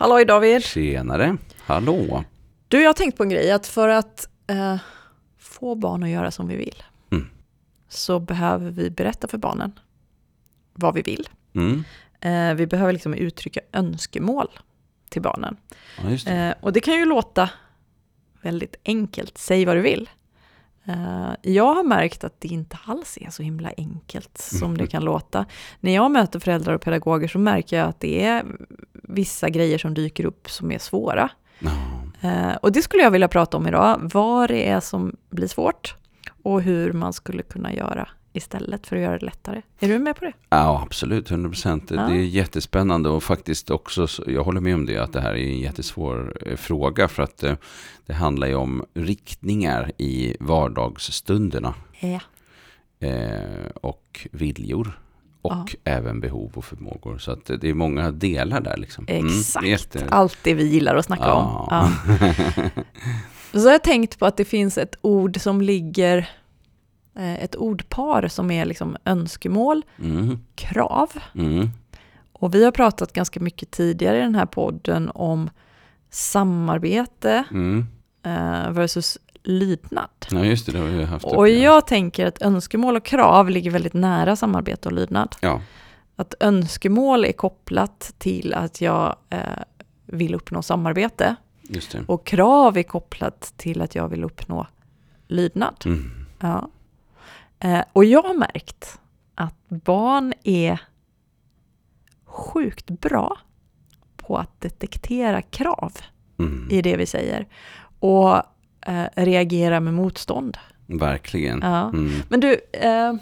Halloj David! Tjenare, hallå! Du, jag har tänkt på en grej, att för att eh, få barn att göra som vi vill, Mm. så behöver vi berätta för barnen vad vi vill. Mm. Eh, vi behöver liksom uttrycka önskemål till barnen. Ja, det. Eh, och det kan ju låta väldigt enkelt, säg vad du vill. Eh, jag har märkt att det inte alls är så himla enkelt som det kan låta. När jag möter föräldrar och pedagoger så märker jag att det är vissa grejer som dyker upp som är svåra. Eh, och det skulle jag vilja prata om idag, vad det är som blir svårt och hur man skulle kunna göra istället för att göra det lättare. Är du med på det? ja, absolut, 100 procent. Ja. Det är jättespännande och faktiskt också, så- jag håller med om det, att det här är en jättesvår eh, fråga för att eh, det handlar ju om riktningar i vardagsstunderna Ja. eh, och viljor och Ja. även behov och förmågor. Så att det är många delar där liksom. Mm, Exakt, jätte- allt det vi gillar att snacka om. Ja. Ja. Så har jag tänkt på att det finns ett ord som ligger, eh, ett ordpar som är liksom önskemål, Mm, krav. mm, Och vi har pratat ganska mycket tidigare i den här podden om samarbete mm. eh, versus lydnad. Ja, just det, det har vi haft Och uppe. jag tänker att önskemål och krav ligger väldigt nära samarbete och lydnad. Ja, Att önskemål är kopplat till att jag eh, vill uppnå samarbete och krav är kopplat till att jag vill uppnå lydnad. Mm. Ja. Eh, och jag har märkt att barn är sjukt bra på att detektera krav Mm. i det vi säger och eh, reagera med motstånd. Verkligen. Ja. Mm. Men du, eh,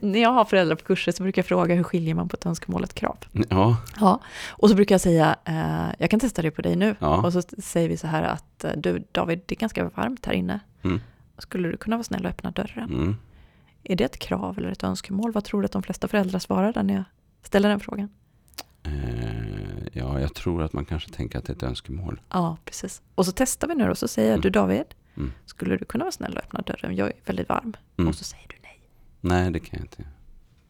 när jag har föräldrar på kurser så brukar jag fråga hur skiljer man på ett önskemål och ett krav? Ja, Ja. Och så brukar jag säga, eh, jag kan testa det på dig nu. Ja. Och så säger vi så här att, eh, du David, det är ganska varmt här inne. Mm. Skulle du kunna vara snäll och öppna dörren? Är det ett krav eller ett önskemål? Vad tror du att de flesta föräldrar svarar där när jag ställer den frågan? Eh, ja, jag tror att man kanske tänker att det är ett önskemål. Ja, precis. Och så testar vi nu och så säger Mm. du David, Mm. skulle du kunna vara snäll och öppna dörren? Jag är väldigt varm. Mm. Och så säger du nej. Nej, det kan jag inte.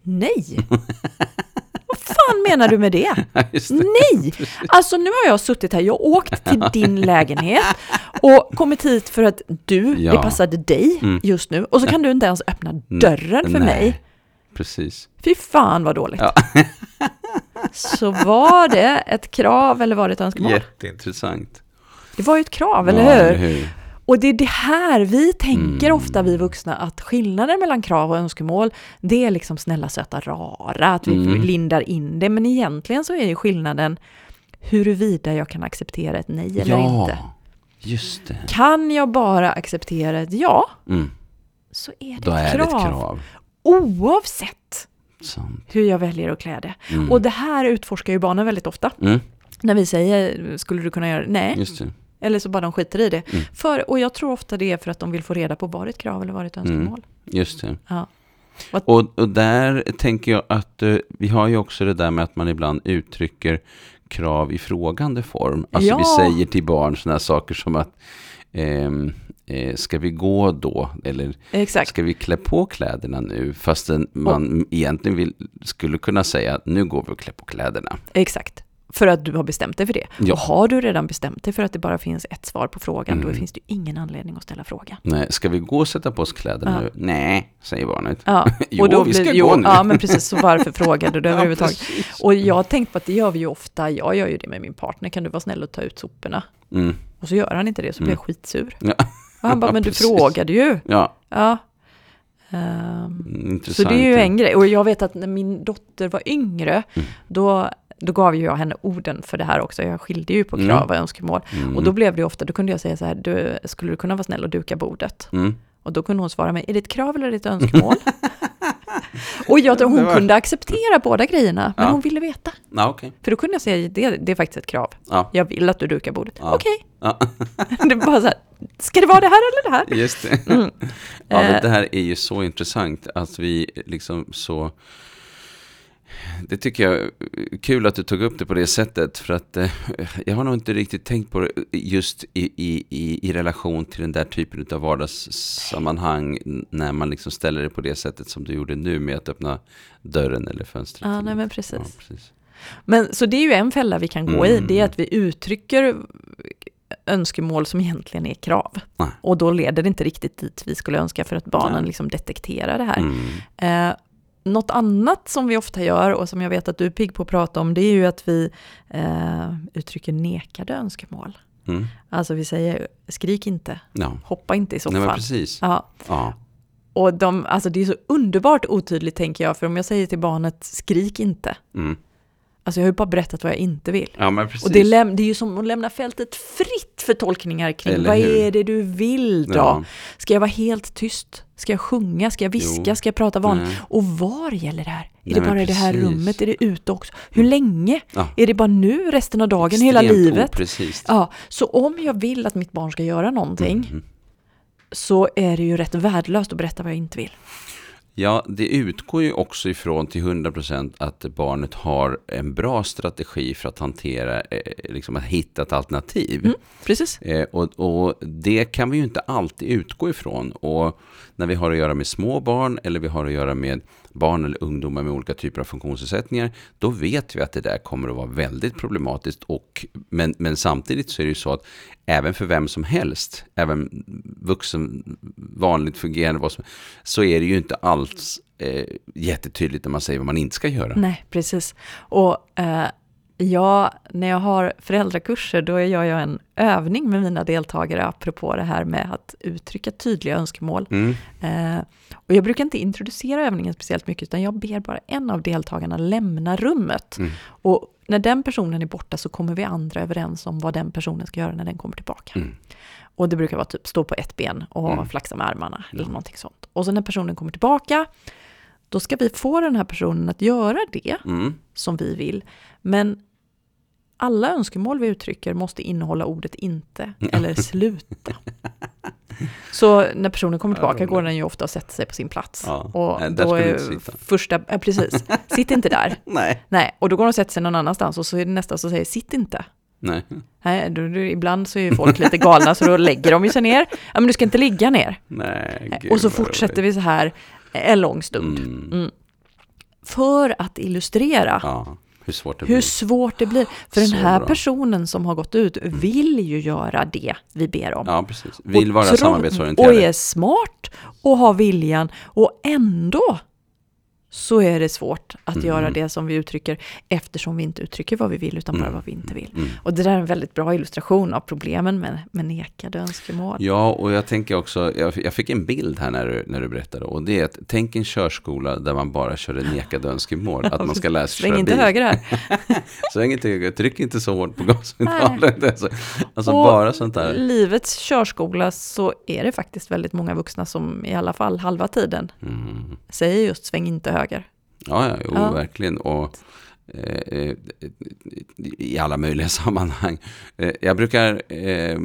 Nej! Vad fan menar du med det? Det. Nej! Alltså nu har jag suttit här, jag har åkt till din lägenhet och kommit hit för att du, det Ja. passade dig Mm. just nu. Och så kan du inte ens öppna dörren för Nej. mig. Precis. Fy fan vad dåligt. Ja. Så var det ett krav eller var det ett önskemål? Jätteintressant. Det var ju ett krav, eller Ja, hur? Och det är det här vi tänker Mm. ofta, vi vuxna, att skillnaden mellan krav och önskemål, det är liksom snälla, söta, rara, att vi Mm. lindar in det. Men egentligen så är ju skillnaden huruvida jag kan acceptera ett nej eller ja, inte. just det. Kan jag bara acceptera ett ja, Mm. så är det, Då ett, är krav. det ett krav. Oavsett Sant. hur jag väljer att klä det. Mm. Och det här utforskar ju barnen väldigt ofta. Mm. När vi säger, skulle du kunna göra det? Nej. Just det. Eller så bara de skiter i det. Mm. För, och jag tror ofta det är för att de vill få reda på var ett krav eller var ett önskemål. Just det. Ja. Och, och där tänker jag att eh, vi har ju också det där med att man ibland uttrycker krav i frågande form. Alltså Ja. vi säger till barn sådana saker som att eh, ska vi gå då? Eller Exakt. ska vi klä på kläderna nu? Fastän man egentligen vill, skulle kunna säga att nu går vi och klär på kläderna. Exakt. För att du har bestämt dig för det. Ja. Och har du redan bestämt dig för att det bara finns ett svar på frågan, då Mm. finns det ju ingen anledning att ställa frågan. Nej, ska vi gå och sätta på oss kläderna Ja. nu? Nej, säger barnet. Ja, Jo, vi ska jo, gå nu. Ja, men precis. Så varför frågade du överhuvudtaget? precis. Och jag har tänkt på att det gör vi ju ofta. Jag gör ju det med min partner. Kan du vara snäll och ta ut soporna? Mm. Och så gör han inte det, så blir jag Mm. skitsur. Ja. Och han bara, Ja, men du frågade ju. Ja, Ja. Mm, Så det är ju en grej. Och jag vet att när min dotter var yngre, Mm. då, då gav ju jag henne orden för det här också. Jag skilde ju på Mm. krav och önskemål. Mm. Och då blev det ofta, då kunde jag säga så här, du, skulle du kunna vara snäll och duka bordet? Mm. Och då kunde hon svara mig, är det ett krav eller ett önskemål? och jag hon var- kunde acceptera båda grejerna, men Ja. hon ville veta. Ja, okej. För då kunde jag säga, det, det är faktiskt ett krav. Ja. Jag vill att du dukar bordet. Okej. Ja. det bara så här, ska det vara det här eller det här? Just det. Mm. Ja, Eh. men det här är ju så intressant att vi liksom så... Det tycker jag är kul att du tog upp det på det sättet för att eh, jag har nog inte riktigt tänkt på det just i, i, i, i relation till den där typen av vardagssammanhang när man liksom ställer det på det sättet som du gjorde nu med att öppna dörren eller fönstret. Ja, nej men precis. Ja, precis. Men så det är ju en fälla vi kan gå i, Mm. det är att vi uttrycker önskemål som egentligen är krav. Nej. Och då leder det inte riktigt dit vi skulle önska för att barnen liksom detekterar det här. Mm. Eh, något annat som vi ofta gör och som jag vet att du är pigg på att prata om, det är ju att vi eh, uttrycker nekade önskemål. Mm. Alltså vi säger skrik inte, Ja. hoppa inte i Nej, soffan. precis. Ja, Ja. och de, alltså det är så underbart otydligt tänker jag, för om jag säger till barnet skrik inte, Mm. Alltså jag har ju bara berättat vad jag inte vill. ja, men precis. Och det, läm- det är ju som att lämna fältet fritt för tolkningar kring Eller vad hur? är det du vill då? Ja. Ska jag vara helt tyst? Ska jag sjunga? Ska jag viska? Jo. Ska jag prata vanligt? Nej. Och var gäller det här? Är Nej, det bara i det här precis. rummet? Är det ute också? Hur länge? Ja. Är det bara nu, resten av dagen, hela Extremt livet? oprecist. Ja, så om jag vill att mitt barn ska göra någonting Mm. så är det ju rätt värdelöst att berätta vad jag inte vill. Ja, det utgår ju också ifrån till 100% att barnet har en bra strategi för att hantera, eh, liksom att hitta ett alternativ. Mm. Precis. Eh, och, och det kan vi ju inte alltid utgå ifrån. Och när vi har att göra med små barn eller vi har att göra med barn eller ungdomar med olika typer av funktionsnedsättningar, då vet vi att det där kommer att vara väldigt problematiskt. Och, men, men samtidigt så är det ju så att även för vem som helst, även vuxen, vanligt fungerande, vad som, så är det ju inte alls eh, jättetydligt när man säger vad man inte ska göra. Nej, precis. Och eh, jag, när jag har föräldrakurser, då gör jag en övning med mina deltagare apropå det här med att uttrycka tydliga önskemål. Mm. Eh, och jag brukar inte introducera övningen speciellt mycket, utan jag ber bara en av deltagarna lämna rummet. Mm. Och när den personen är borta så kommer vi andra överens om vad den personen ska göra när den kommer tillbaka. Mm. Och det brukar vara typ stå på ett ben och Mm. flaxa med armarna eller Ja. någonting sånt. Och så när personen kommer tillbaka, då ska vi få den här personen att göra det Mm. som vi vill. Men alla önskemål vi uttrycker måste innehålla ordet inte eller sluta. Så när personen kommer tillbaka går den ju ofta och sätter sig på sin plats. Ja, Och då är första, ja, precis, sitt inte där. Nej. Nej, och då går de och sätter sig någon annanstans och så är det nästa som säger sitt inte. Nej. Nej, då, då, ibland så är ju folk lite galna så då lägger de sig ner. Ja, men du ska inte ligga ner. Nej, gud, och så fortsätter vi så här en lång stund. Mm. Mm. För att illustrera Ja, hur svårt det hur blir. svårt det blir. För den Så här bra. personen som har gått ut vill ju göra det vi ber om. Ja, precis. Vill Och vara samarbetsorienterad. Och är smart och har viljan. Och ändå så är det svårt att Mm. göra det som vi uttrycker eftersom vi inte uttrycker vad vi vill utan bara Mm. vad vi inte vill. Mm. Och det där är en väldigt bra illustration av problemen med, med nekade önskemål. Ja, och jag tänker också, jag, jag fick en bild här när du, när du berättade, och det är att tänk en körskola där man bara kör en nekade önskemål, att man ska lära sig Sväng köra inte bil. höger här. Sväng inte höger, tryck inte så hårt på gaspedalen. Alltså, alltså Och bara sånt där. livets körskola så är det faktiskt väldigt många vuxna som i alla fall halva tiden Mm. säger just sväng inte höger. Ja, ja, jo, Ja. verkligen. Och eh, eh, i alla möjliga sammanhang. Eh, jag brukar eh,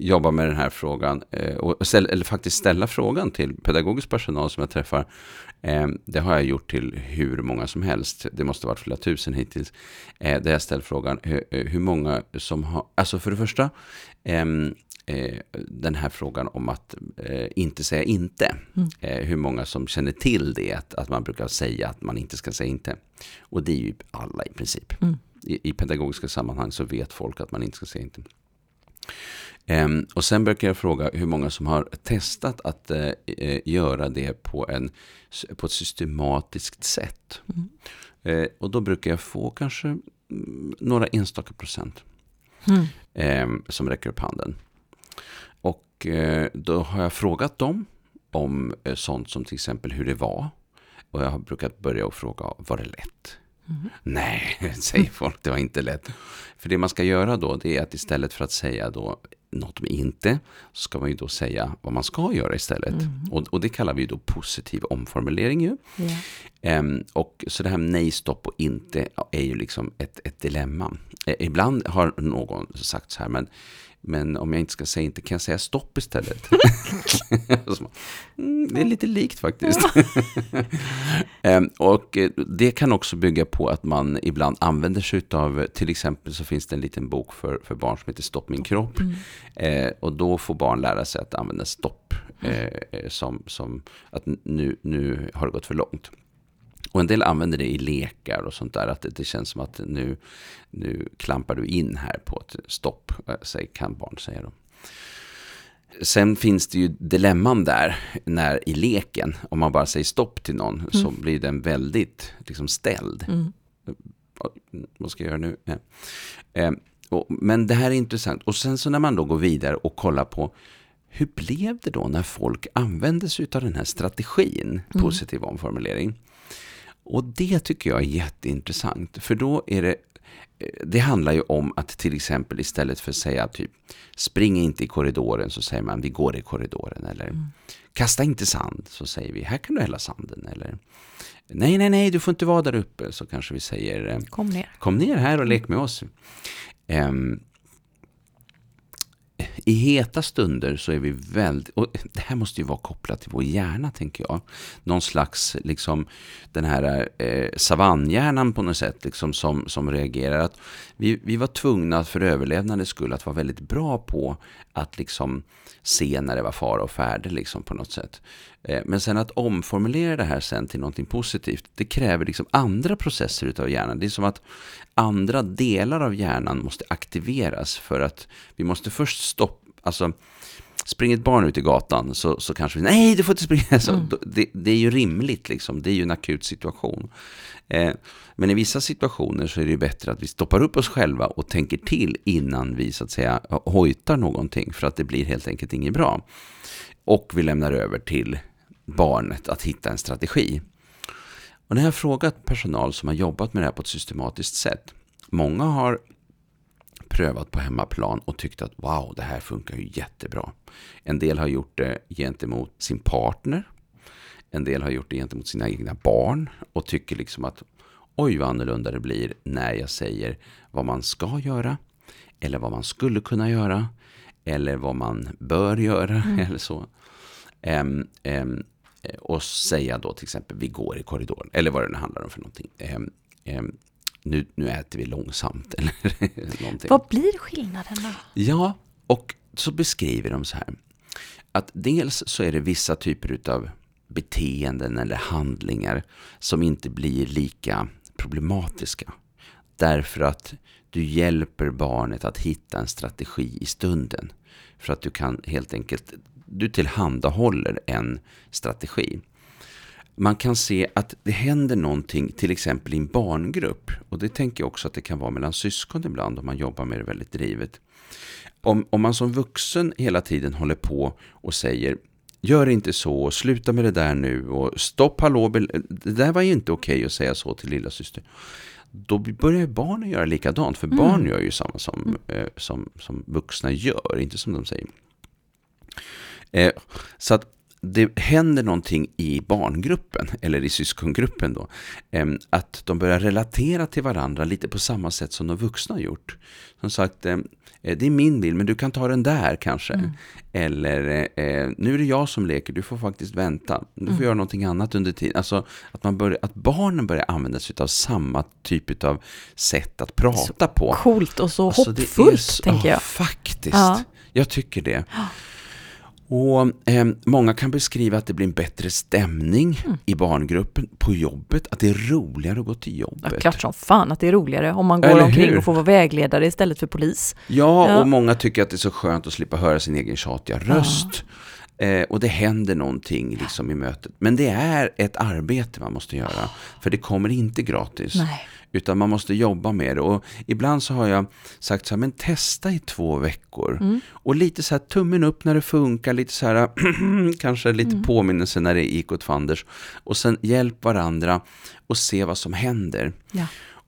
jobba med den här frågan och ställ, eller faktiskt ställa frågan till pedagogisk personal som jag träffar. Det har jag gjort till hur många som helst. Det måste ha varit flera tusen hittills. Där jag ställt frågan hur, hur många som har, alltså för det första, eh, den här frågan om att eh, inte säga inte. Mm. Eh, hur många som känner till det, att, att man brukar säga att man inte ska säga inte. Och det är ju alla i princip. Mm. I, I pedagogiska sammanhang så vet folk att man inte ska säga inte. Ehm, och sen brukar jag fråga hur många som har testat att eh, eh, göra det på, en, på ett systematiskt sätt. Mm. Och då brukar jag få kanske mm, några enstaka procent Mm. eh, som räcker upp handen. Och eh, då har jag frågat dem om eh, sånt som till exempel hur det var. Och jag har brukat börja och fråga, var det lätt? Mm. Nej, säger folk, det var inte lätt. För det man ska göra då, det är att istället för att säga då något med inte, så ska man ju då säga vad man ska göra istället. Mm. Och, och det kallar vi då positiv omformulering ju. Ja. Ehm, och så det här med nej, stopp och inte är ju liksom ett, ett dilemma. Eh, ibland har någon sagt så här, men, men om jag inte ska säga inte, kan jag säga stopp istället? Mm, det är lite likt faktiskt. Ehm, och eh, det kan också bygga på att man ibland använder sig av, till exempel så finns det en liten bok för, för barn som heter Stopp min kropp. Mm. Eh, och då får barn lära sig att använda stopp eh, eh, som, som att nu, nu har det gått för långt. Och en del använder det i lekar och sånt där, att det, det känns som att nu, nu klampar du in här på ett stopp, säg, kan barn säga då. Sen finns det ju dilemman där, när i leken, om man bara säger stopp till någon, mm. så blir den väldigt liksom, ställd. Mm. Vad ska jag göra nu? Eh, och, men det här är intressant. Och sen så när man då går vidare och kollar på hur blev det då när folk använde sig av den här strategin, mm. positiv omformulering? Och det tycker jag är jätteintressant, för då är det eh, det handlar ju om att till exempel istället för att säga typ spring inte i korridoren så säger man vi går i korridoren eller mm. kasta inte sand så säger vi här kan du hälla sanden eller nej nej nej du får inte vara där uppe så kanske vi säger eh, kom ner, kom ner här och lek med oss. Um, i heta stunder så är vi väldigt, och det här måste ju vara kopplat till vår hjärna tänker jag. Någon slags, liksom den här eh, savannhjärnan på något sätt, liksom som, som reagerar. Att vi, vi var tvungna för överlevnadens skull att vara väldigt bra på att liksom se när det var fara och färde liksom på något sätt. Eh, men sen att omformulera det här sen till någonting positivt, det kräver liksom andra processer utav hjärnan. Det är som att andra delar av hjärnan måste aktiveras för att vi måste först stoppa, alltså springer ett barn ut i gatan så, så kanske vi, nej du får inte springa. Så, mm. det, det, är ju rimligt liksom, det är ju en akut situation. Eh, men i vissa situationer så är det ju bättre att vi stoppar upp oss själva och tänker till innan vi så att säga hojtar någonting för att det blir helt enkelt inget bra. Och vi lämnar över till barnet att hitta en strategi. Och när jag har frågat personal som har jobbat med det här på ett systematiskt sätt, många har prövat på hemmaplan och tyckt att wow, det här funkar ju jättebra. En del har gjort det gentemot sin partner. En del har gjort det gentemot sina egna barn och tycker liksom att oj vad annorlunda det blir när jag säger vad man ska göra eller vad man skulle kunna göra eller vad man bör göra mm. eller så. Um, um, och säga då till exempel vi går i korridoren eller vad det nu handlar om för någonting. Um, nu, nu äter vi långsamt eller någonting. Vad blir skillnaden då? Ja, och så beskriver de så här. Att dels så är det vissa typer av beteenden eller handlingar som inte blir lika problematiska. Därför att du hjälper barnet att hitta en strategi i stunden. För att du kan helt enkelt, du tillhandahåller en strategi man kan se att det händer någonting, till exempel i en barngrupp. Och det tänker jag också att det kan vara mellan syskon ibland, om man jobbar med det väldigt drivet. Om, om man som vuxen hela tiden håller på och säger Gör inte så, sluta med det där nu och stopp, hallå, det där var ju inte okej okay att säga så till lilla syster. Då börjar barnen göra likadant, för mm. barn gör ju samma som, eh, som, som vuxna gör, inte som de säger. Eh, så att det händer någonting i barngruppen, eller i syskongruppen då, att de börjar relatera till varandra lite på samma sätt som de vuxna har gjort. Som sagt, eh, det är min bil, men du kan ta den där kanske. Mm. Eller, eh, nu är det jag som leker, du får faktiskt vänta. Du får mm. göra någonting annat under tiden. Alltså att, man börjar, att barnen börjar använda sig av samma typ av sätt att prata så på. Coolt och så alltså, hoppfullt, så, tänker jag. Oh, faktiskt, ja. jag tycker det. Och eh, Många kan beskriva att det blir en bättre stämning mm. i barngruppen, på jobbet, att det är roligare att gå till jobbet. Ja, klart som fan att det är roligare om man går Eller omkring hur? och får vara vägledare istället för polis. Ja, ja, och många tycker att det är så skönt att slippa höra sin egen tjatiga röst. Ja. Eh, och det händer någonting liksom i mötet. Men det är ett arbete man måste göra, för det kommer inte gratis. Nej. Utan man måste jobba med det. Och ibland så har jag sagt så här, men testa i två veckor. Mm. Och lite så här tummen upp när det funkar, lite så här, kanske lite mm. påminnelse när det gick åt fanders. Och sen hjälp varandra och se vad som händer. Ja.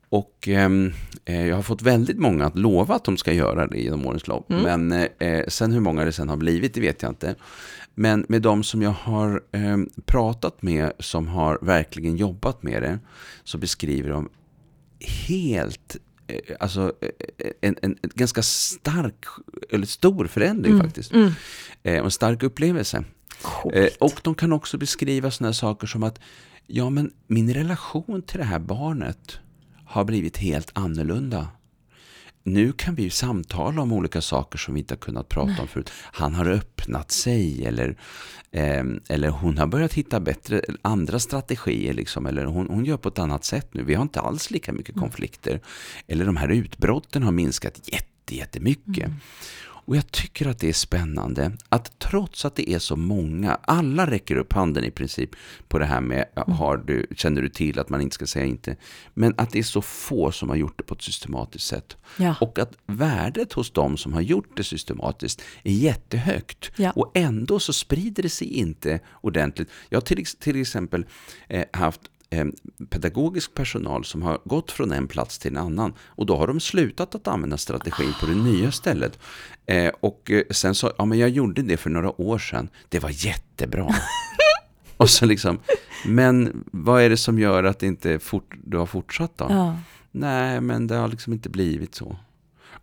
Och ehm, eh, jag har fått väldigt många att lova att de ska göra det genom årens lopp. Mm. Men eh, sen hur många det sen har blivit, det vet jag inte. Men med de som jag har eh, pratat med som har verkligen jobbat med det så beskriver de helt eh, alltså, eh, en, en, en, ganska stark, eller stor förändring mm. faktiskt. Mm. Eh, en stark upplevelse. Eh, och de kan också beskriva sådana saker som att ja, men min relation till det här barnet har blivit helt annorlunda. Nu kan vi ju samtala om olika saker som vi inte har kunnat prata Nej. om förut. Han har öppnat sig eller, eh, eller hon har börjat hitta bättre, andra strategier. Liksom, eller hon, hon gör på ett annat sätt nu. Vi har inte alls lika mycket mm. konflikter. Eller de här utbrotten har minskat jätte, jättemycket. Mm. Och jag tycker att det är spännande att trots att det är så många, alla räcker upp handen i princip på det här med, har du, känner du till att man inte ska säga inte, men att det är så få som har gjort det på ett systematiskt sätt. Ja. Och att värdet hos de som har gjort det systematiskt är jättehögt. Ja. Och ändå så sprider det sig inte ordentligt. Jag har till, till exempel eh, haft Eh, pedagogisk personal som har gått från en plats till en annan. Och då har de slutat att använda strategin på det nya stället. Eh, och eh, sen sa ja men jag gjorde det för några år sedan. Det var jättebra. och så liksom, men vad är det som gör att det inte fort, du har fortsatt då? Ja. Nej, men det har liksom inte blivit så.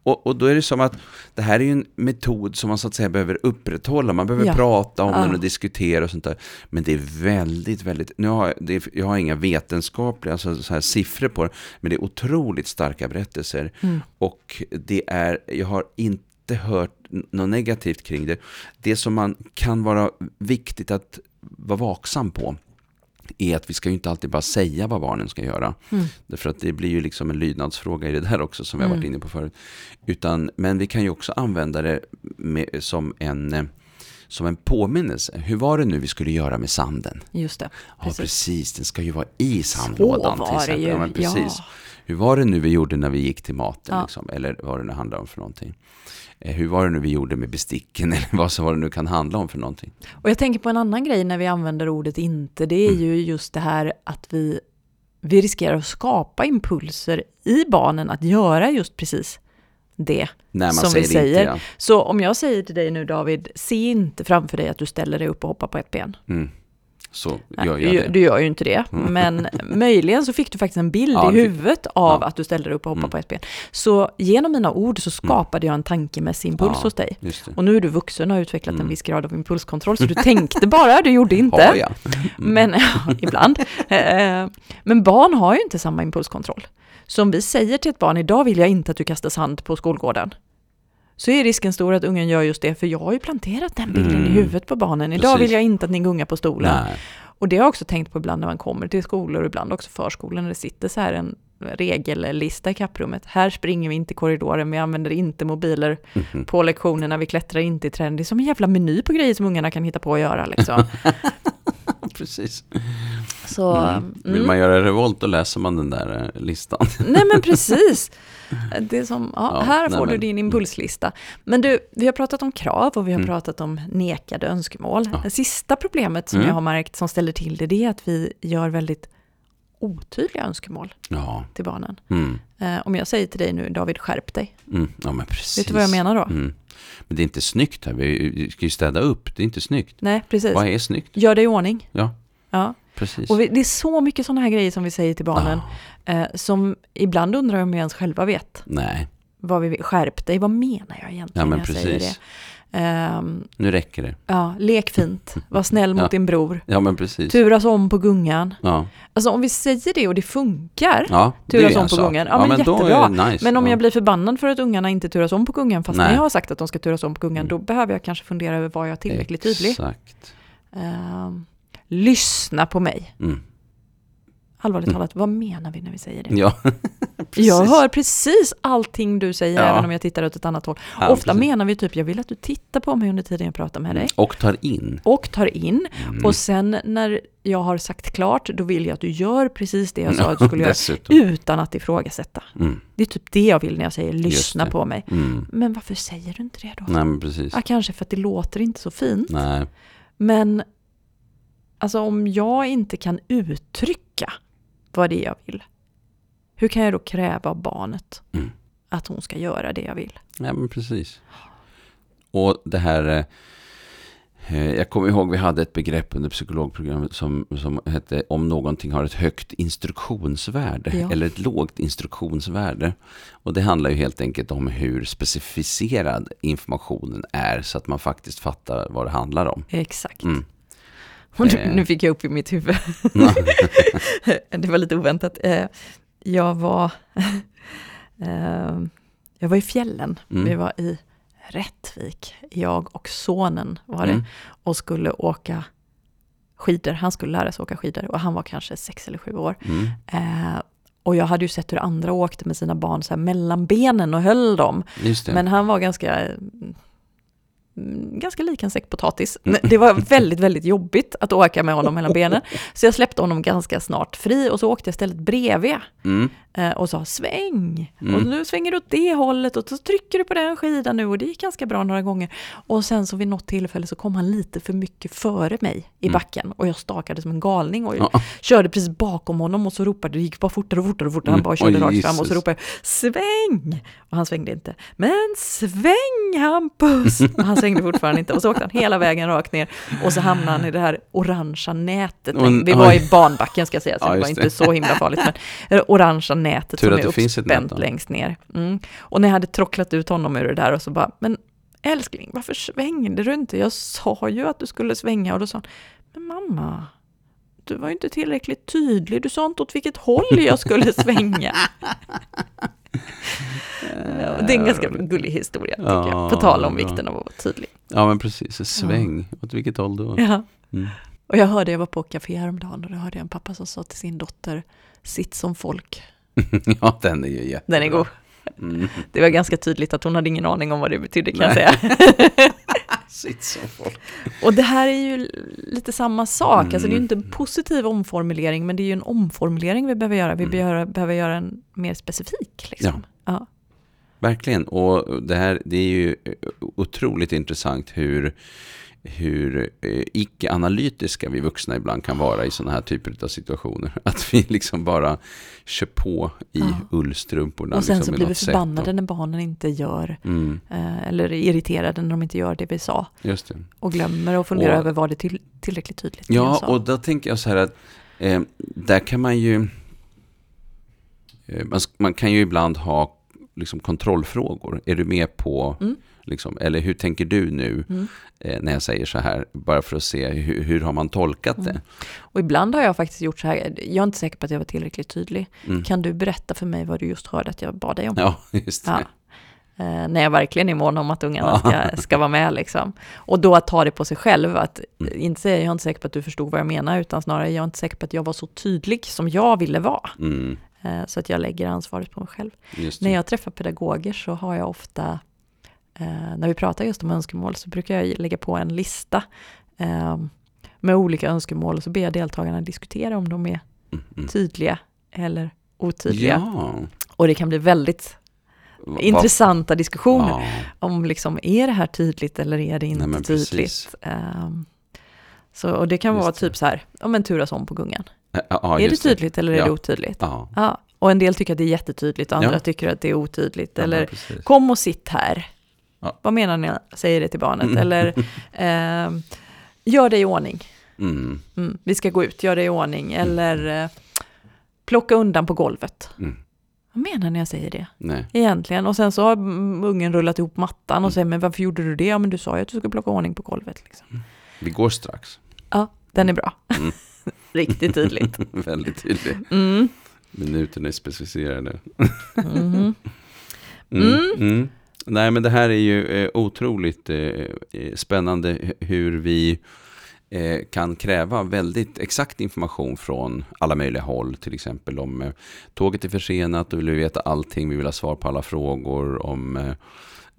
Och, och, då är det som att det här är ju en metod som man så att säga behöver upprätthålla. Man behöver ja. prata om ja. den och diskutera och sånt där. Men det är väldigt, väldigt, nu har jag, det, jag har inga vetenskapliga alltså så här siffror på det, men det är otroligt starka berättelser. Mm. Och det är, jag har inte hört något negativt kring det. Det som man kan vara viktigt att vara vaksam på, är att vi ska ju inte alltid bara säga vad barnen ska göra. Mm. Därför att det blir ju liksom en lydnadsfråga i det där också som vi har varit mm. inne på förut. Utan, men vi kan ju också använda det med, som en eh, som en påminnelse. Hur var det nu vi skulle göra med sanden? Just det. Precis. Ja, precis. Den ska ju vara i sandlådan. Så var det ju. Ja, precis. Ja. Hur var det nu vi gjorde när vi gick till maten? Ja. Liksom? Eller vad det nu handlar om för någonting. Eh, hur var det nu vi gjorde med besticken eller vad så var det nu kan handla om för någonting. Och jag tänker på en annan grej när vi använder ordet inte, det är mm. ju just det här att vi, vi riskerar att skapa impulser i barnen att göra just precis det som vi säger. Inte, ja. Så om jag säger till dig nu David, se inte framför dig att du ställer dig upp och hoppar på ett ben. Mm så gör jag det. Du gör ju inte det, mm. men möjligen så fick du faktiskt en bild ja, i huvudet av ja. att du ställde dig upp och hoppade mm. på ett ben. Så genom mina ord så mm. skapade mm. jag en tankemässig impuls ja, hos dig. Och nu är du vuxen och har utvecklat en mm. viss grad av impulskontroll, så du tänkte bara, du gjorde inte. Jag? Men, ibland. Eh, men barn har ju inte samma impulskontroll. Så om vi säger till ett barn, idag vill jag inte att du kastar sand på skolgården så är risken stor att ungen gör just det, för jag har ju planterat den bilden mm. i huvudet på barnen. Idag Precis. vill jag inte att ni gungar på stolen. Nej. Och det har jag också tänkt på ibland när man kommer till skolor och ibland också förskolor när det sitter så här en regellista i kapprummet. Här springer vi inte i korridoren, vi använder inte mobiler mm. på lektionerna, vi klättrar inte i träd. Det är som en jävla meny på grejer som ungarna kan hitta på att göra liksom. precis. Så, mm. Vill mm. man göra revolt då läser man den där eh, listan. Nej men precis. Det som, ja, ja här får nej, du din mm. impulslista. Men du, vi har pratat om krav och vi har mm. pratat om nekade önskemål. Ja. Det sista problemet som mm. jag har märkt som ställer till det, det är att vi gör väldigt otydliga önskemål ja. till barnen. Mm. Eh, om jag säger till dig nu, David, skärp dig. Mm. Ja, men precis. Vet du vad jag menar då? Mm. Men det är inte snyggt här, vi ska ju städa upp, det är inte snyggt. Nej, precis. Vad är snyggt? Gör det i ordning. Ja. Ja. Precis. Och vi, det är så mycket sådana här grejer som vi säger till barnen, ah. eh, som ibland undrar om vi ens själva vet. Nej. Vad vi skärp dig, vad menar jag egentligen ja, men när jag precis. säger det? Um, nu räcker det. Ja, lek fint, var snäll mot ja. din bror. Ja, men precis. Turas om på gungan. Ja. Alltså om vi säger det och det funkar, ja, turas om på sak. gungan, ja, ja men, men jättebra. Nice. Men om jag blir förbannad för att ungarna inte turas om på gungan, fast Nej. jag har sagt att de ska turas om på gungan, mm. då behöver jag kanske fundera över var jag är tillräckligt Exakt. tydlig. Exakt. Lyssna på mig. Mm. Allvarligt talat, vad menar vi när vi säger det? Ja, jag hör precis allting du säger, ja. även om jag tittar åt ett annat håll. Ja, Ofta precis. menar vi typ, jag vill att du tittar på mig under tiden jag pratar med dig. Mm. Och tar in. Och tar in. Mm. Och sen när jag har sagt klart, då vill jag att du gör precis det jag sa att du skulle göra, utan att ifrågasätta. Mm. Det är typ det jag vill när jag säger lyssna på mig. Mm. Men varför säger du inte det då? Nej, precis. Ja, kanske för att det låter inte så fint. Nej. Men Alltså om jag inte kan uttrycka vad det är jag vill, hur kan jag då kräva av barnet mm. att hon ska göra det jag vill? Ja, men precis. Och det här, eh, jag kommer ihåg vi hade ett begrepp under psykologprogrammet som, som hette om någonting har ett högt instruktionsvärde ja. eller ett lågt instruktionsvärde. Och det handlar ju helt enkelt om hur specificerad informationen är så att man faktiskt fattar vad det handlar om. Exakt. Mm. Och nu, nu fick jag upp i mitt huvud. det var lite oväntat. Eh, jag var... Eh, jag var i fjällen. Mm. Vi var i Rättvik, jag och sonen var det. Mm. Och skulle åka skidor. Han skulle lära sig åka skidor och han var kanske sex eller sju år. Mm. Eh, och jag hade ju sett hur andra åkte med sina barn så här mellan benen och höll dem. Men han var ganska, ganska lik en säck potatis. Mm. Det var väldigt, väldigt jobbigt att åka med honom mellan benen. Så jag släppte honom ganska snart fri och så åkte jag istället bredvid Mm. eh, och sa sväng. Mm. Och nu svänger du åt det hållet och så trycker du på den skidan nu och det gick ganska bra några gånger. Och sen så vid något tillfälle så kom han lite för mycket före mig i Mm. backen och jag stakade som en galning och Ja. körde precis bakom honom och så ropade det, gick bara fortare och fortare och fortare. Han Mm. bara körde Oj, rakt fram och Jesus. så ropade jag sväng! Och han svängde inte. Men sväng Hampus! Och han svängde fortfarande inte och så åkte han hela vägen rakt ner och så hamnade han i det här orangea nätet. Oj, Vi var i banbacken ska jag säga, så Ja, det var inte det. så himla farligt. Men det orangea nätet Tur som att är uppspänt längst ner. Mm. Och när jag hade trocklat ut honom ur det där och så bara, men älskling, varför svängde du inte? Jag sa ju att du skulle svänga och då sa han, men mamma, du var ju inte tillräckligt tydlig, du sa inte åt vilket håll jag skulle svänga. Ja, det är en ganska gullig historia, tycker jag. Ja, På tal om bra. vikten av att vara tydlig. Ja, men precis. Sväng. Åt vilket håll då? Ja. Mm. Och jag hörde, jag var på café häromdagen och då hörde jag en pappa som sa till sin dotter, sitt som folk. ja, den är ju jättebra. Den är god. Mm. Det var ganska tydligt att hon hade ingen aning om vad det betydde kan jag Nej. säga. Sitt som folk. Och det här är ju lite samma sak, Mm. alltså det är ju inte en positiv omformulering, men det är ju en omformulering vi behöver göra. Vi Mm. behöver, behöver göra en mer specifik. Liksom. Ja. Verkligen. Och det här, det är ju otroligt intressant hur, hur eh, icke-analytiska vi vuxna ibland kan vara i sådana här typer av situationer. Att vi liksom bara kör på i Ja. ullstrumporna. Och sen liksom så blir vi förbannade och- när barnen inte gör, Mm, eh, eller irriterade när de inte gör det vi sa. just det. Och glömmer att fundera Och- över vad det till, tillräckligt tydligt Ja, och då tänker jag så här att eh, där kan man ju... Eh, man, man kan ju ibland ha liksom, kontrollfrågor. Är du med på... Mm. Liksom, eller hur tänker du nu Mm. eh, när jag säger så här? Bara för att se hur, hur har man tolkat det? Mm. Och ibland har jag faktiskt gjort så här, jag är inte säker på att jag var tillräckligt tydlig. Mm. Kan du berätta för mig vad du just hörde att jag bad dig om? Ja, just det. Ja. Eh, när jag verkligen är mån om att ungarna ska, ska vara med. Liksom. Och då att ta det på sig själv, att Mm. inte säga jag är inte säker på att du förstod vad jag menar, utan snarare jag är inte säker på att jag var så tydlig som jag ville vara. Mm, Eh, så att jag lägger ansvaret på mig själv. När det. jag träffar pedagoger så har jag ofta, eh, när vi pratar just om önskemål, så brukar jag lägga på en lista eh, med olika önskemål och så ber jag deltagarna diskutera om de är Mm, mm. tydliga eller otydliga. Ja. Och det kan bli väldigt Va- intressanta diskussioner. Ja. om liksom, är det här tydligt eller är det inte Nej, tydligt? Ehm, så, och det kan Just vara det. typ så här, ja men turas om på gungan. Ja, ja, är det tydligt eller är det otydligt? Ja. Och en del tycker att det är jättetydligt, andra Ja. tycker att det är otydligt. Eller precis. kom och sitt här. Ja. Vad menar ni säger det till barnet? Mm. Eller ehm, gör det i ordning. Mm, Mm, vi ska gå ut, gör det i ordning. Eller eh, plocka undan på golvet. mm. Vad menar ni jag säger det? Nej. Egentligen. Och sen så har mm, ungen rullat ihop mattan Mm. och säger, men varför gjorde du det? Ja, men du sa ju att du skulle plocka ordning på golvet. Liksom. Vi går strax. Ja, den är bra. Mm. Riktigt tydligt. Väldigt tydligt. Mm. Minuterna är specificerade. Mm. Nej, men det här är ju eh, otroligt eh, eh spännande hur vi eh, kan kräva väldigt exakt information från alla möjliga håll. Till exempel om eh, tåget är försenat, och vill vi veta allting, vi vill ha svar på alla frågor om eh,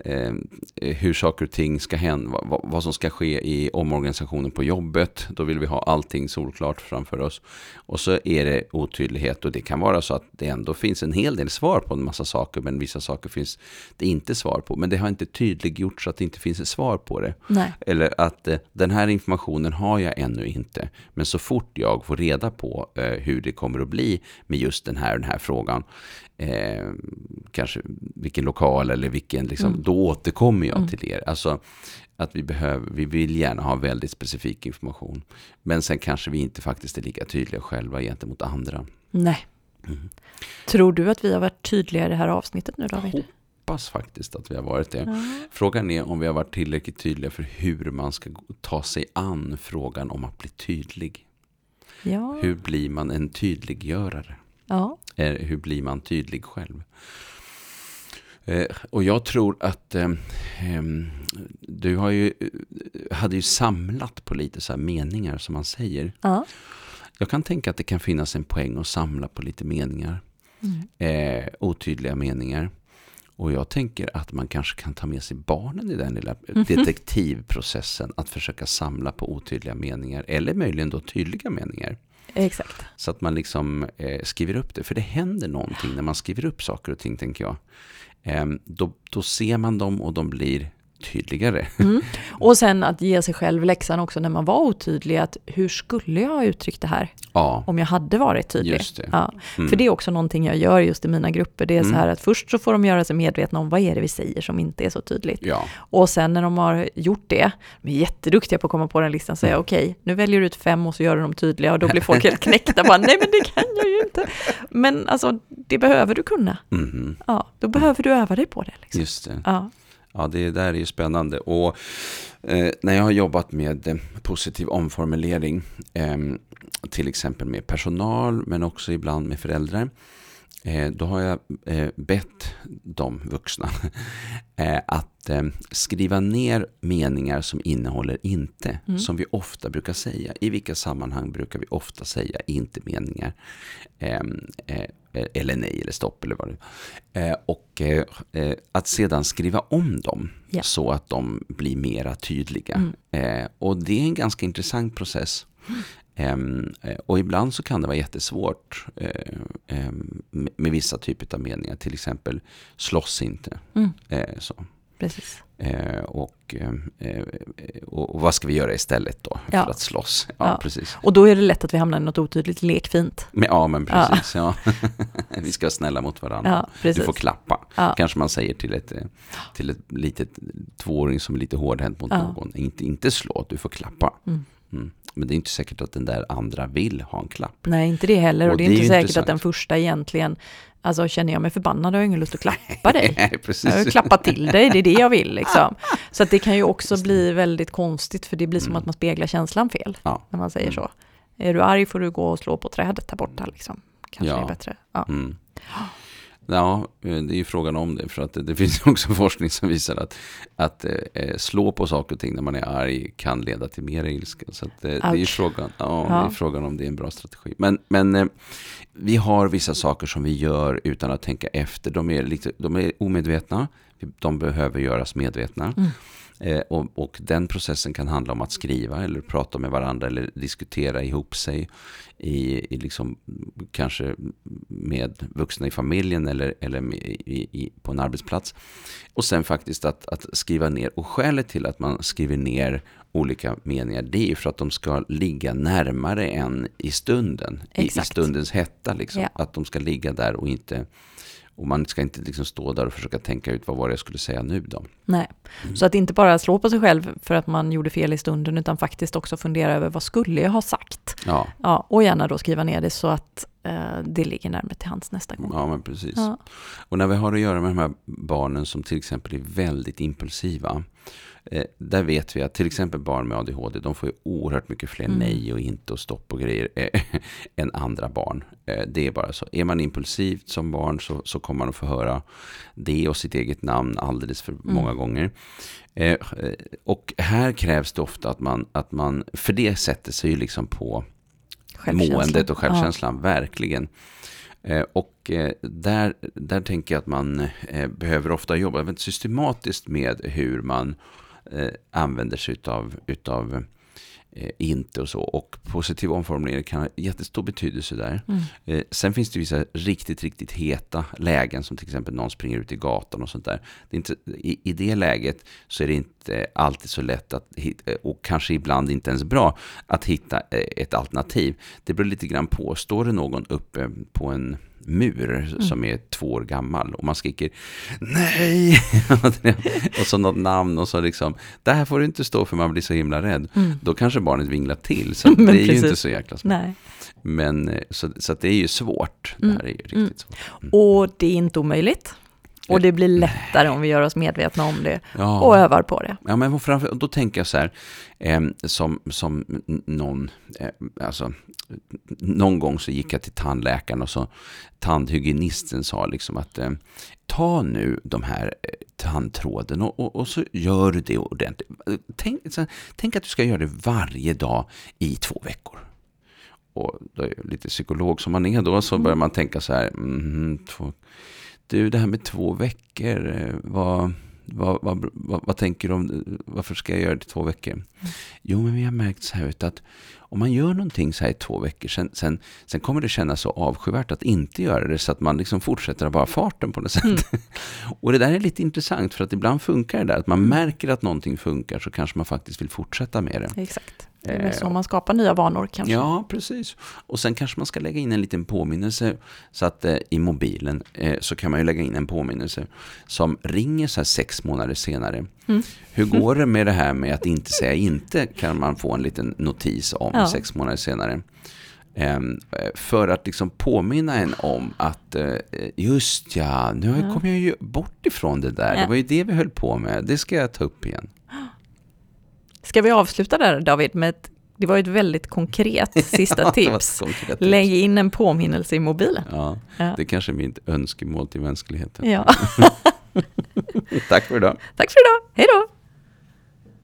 eh, hur saker och ting ska hända, vad, vad- som ska ske i omorganisationen på jobbet. Då vill vi ha allting solklart framför oss. Och så är det otydlighet och det kan vara så att det ändå finns en hel del svar på en massa saker, men vissa saker finns det inte svar på. Men det har inte tydliggjort så att det inte finns ett svar på det. Nej. Eller att eh, den här informationen har jag ännu inte. Men så fort jag får reda på eh, hur det kommer att bli med just den här, den här frågan, eh, kanske vilken lokal eller vilken, liksom, Mm. då återkommer jag Mm. till er. Alltså att vi, behöver, vi vill gärna ha väldigt specifik information. Men sen kanske vi inte faktiskt är lika tydliga själva gentemot andra. Nej. Mm. Tror du att vi har varit tydliga i det här avsnittet nu David? Hoppas faktiskt att vi har varit det. Ja. Frågan är om vi har varit tillräckligt tydliga för hur man ska ta sig an frågan om att bli tydlig. Ja. Hur blir man en tydliggörare? Ja. Eh, Hur blir man tydlig själv? Eh, och jag tror att eh, ehm, du har ju, hade ju samlat på lite så meningar som man säger. Ja. Jag kan tänka att det kan finnas en poäng att samla på lite meningar. Mm. Eh, otydliga meningar. Och jag tänker att man kanske kan ta med sig barnen i den lilla Mhm. detektivprocessen. Att försöka samla på otydliga meningar. Eller möjligen då tydliga meningar. Exakt. Så att man liksom eh, skriver upp det. För det händer någonting när man skriver upp saker och ting, tänker jag. Eh, då, då ser man dem och de blir tydligare. Mm. Och sen att ge sig själv läxan också när man var otydlig. Att hur skulle jag ha uttryckt det här Ja, om jag hade varit tydlig? det. Ja. Mm. För det är också någonting jag gör just i mina grupper. Det är så Mm. här att först så får de göra sig medvetna om vad är det vi säger som inte är så tydligt. Ja, Och sen när de har gjort det, de är jätteduktiga på att komma på den listan, säga okej, nu väljer du ut fem och så gör du dem tydliga och då blir folk helt knäckta. Bara, Nej men det kan jag ju inte. Men alltså, det behöver du kunna. mhm, Ja, då behöver du öva dig på det. Liksom. just det. Ja. Ja, det där är ju spännande. Och eh, när jag har jobbat med eh, positiv omformulering, eh, till exempel med personal, men också ibland med föräldrar, eh, då har jag eh, bett de vuxna eh, att eh, skriva ner meningar som innehåller inte, Mm. som vi ofta brukar säga. I vilka sammanhang brukar vi ofta säga inte meningar? Eh, eh, eller nej, eller stopp, eller vad det är. Eh, och eh, eh, att sedan skriva om dem Ja. så att de blir mera tydliga. Mm. Eh, och det är en ganska intressant process. Ehm, eh, och ibland så kan det vara jättesvårt eh, ehm, med, vissa typer av meningar. Till exempel slåss inte. Mm, Eh, så. precis. Eh, och, eh, och, vad ska vi göra istället då Ja. för att slåss? Ja, Ja. precis. Och då är det lätt att vi hamnar i något otydligt lekfint. Men, ja, men precis. Ja. vi ska vara snälla mot varandra. Du får klappa. Kanske man säger till ett, till ett litet tvååring som är lite hårdhänt mot någon. Inte, inte slå, du får klappa. Mm. Mm. Men det är inte säkert att den där andra vill ha en klapp. Nej, inte det heller. Och, Och det är det är inte säkert intressant. att den första egentligen, alltså känner jag mig förbannad har jag ingen lust att klappa dig. Nej, Jag precis. har klappat till dig, det är det jag vill liksom. Så att det kan ju också bli väldigt konstigt, för det blir som Mm. att man speglar känslan fel, Ja. när man säger Mm. så. Är du arg får du gå och slå på trädet där borta liksom. Kanske Ja. är bättre. Ja. Ja, eh, det är ju frågan om det. För att det, det finns också forskning som visar att, att eh, slå på saker och ting när man är arg kan leda till mer ilska. Så eh, det, är ju frågan, ja, det Ja. är frågan om det är en bra strategi. Men, men eh, vi har vissa saker som vi gör utan att tänka efter. De är, lite, de är omedvetna. De behöver göras medvetna. Mm. Eh, och, och den processen kan handla om att skriva eller prata med varandra eller diskutera ihop sig i, i liksom, kanske med vuxna i familjen eller, eller i, i, på en arbetsplats. Och sen faktiskt att, att skriva ner. Och skälet till att man skriver ner olika meningar det är ju för att de ska ligga närmare än i stunden. I, i stundens hetta. Liksom. Ja. Att de ska ligga där och inte och man ska inte liksom stå där och försöka tänka ut vad var det jag skulle säga nu då. Nej, Mm. så att inte bara slå på sig själv för att man gjorde fel i stunden, utan faktiskt också fundera över vad skulle jag ha sagt? Ja, Ja, och gärna då skriva ner det så att det ligger närmare till hands nästa gång. ja men precis. Ja. Och när vi har att göra med de här barnen som till exempel är väldigt impulsiva. Eh, där vet vi att till exempel barn med ADHD, de får ju oerhört mycket fler Mm. nej och inte och stopp och grejer eh, än andra barn. Eh, det är bara så. Är man impulsivt som barn så, så kommer man att få höra det och sitt eget namn alldeles för många gånger. Eh, eh, och här krävs det ofta att man, att man, för det sätter sig ju liksom på. Måendet och självkänslan, verkligen. Eh, och eh, där, där tänker jag att man eh, behöver ofta jobba väldigt systematiskt med hur man använder sig utav, utav eh, inte och så. Och positiv omformulering kan ha jättestor betydelse där. Mm. Eh, sen finns det vissa riktigt, riktigt heta lägen som till exempel någon springer ut i gatan och sånt där. Det inte, i, I det läget så är det inte alltid så lätt att hitta, och kanske ibland inte ens bra att hitta eh, ett alternativ. Det beror lite grann på, står det någon uppe på en mur som är två år gammal och man skriker nej och så något namn och så liksom det här får du inte stå för man blir så himla rädd. Mm. Då kanske barnet vinglar till så det är ju inte så jäkla smart. Nej. Men eh, så, så det är ju svårt. Det här är ju riktigt Mm. svårt. Och det är inte omöjligt. Och det blir lättare om vi gör oss medvetna om det Ja. och övar på det. Ja, men framför, då tänker jag så här, eh, som, som någon, eh, alltså, någon gång så gick jag till tandläkaren och så tandhygienisten sa liksom att eh, ta nu de här eh, tandtråden och, och, och så gör du det ordentligt. Tänk, tänk att du ska göra det varje dag i två veckor. Och då är lite psykolog som man är då så börjar man tänka så här, mm, två, du det här med två veckor, eh, vad, vad, vad, vad, tänker du om, varför ska jag göra det i två veckor? Jo, men vi har märkt så här ut att om man gör någonting så här i två veckor, sen, sen, sen kommer det kännas så avskyvärt att inte göra det, så att man liksom fortsätter att vara farten på något sätt. Och det där är lite intressant, för att ibland funkar det där, att man märker att någonting funkar, så kanske man faktiskt vill fortsätta med det. Exakt. Det är väl Eh, så man skapar nya vanor kanske. Ja, precis. Och sen kanske man ska lägga in en liten påminnelse så att eh, i mobilen eh, så kan man ju lägga in en påminnelse som ringer så här sex månader senare. Mm. Hur går det med det här med att inte säga inte? Kan man få en liten notis om Ja. sex månader senare. Eh, för att liksom påminna en om att eh, just ja, nu Ja. kom jag ju bort ifrån det där. Ja. Det var ju det vi höll på med. Det ska jag ta upp igen. Ska vi avsluta där David med ett, det var ju ett väldigt konkret sista Ja, tips. konkret tips. Lägg in en påminnelse i mobilen. Ja, Ja. det är kanske är mitt önskemål till mänskligheten. Ja. Tack för idag. Tack för idag, hej då!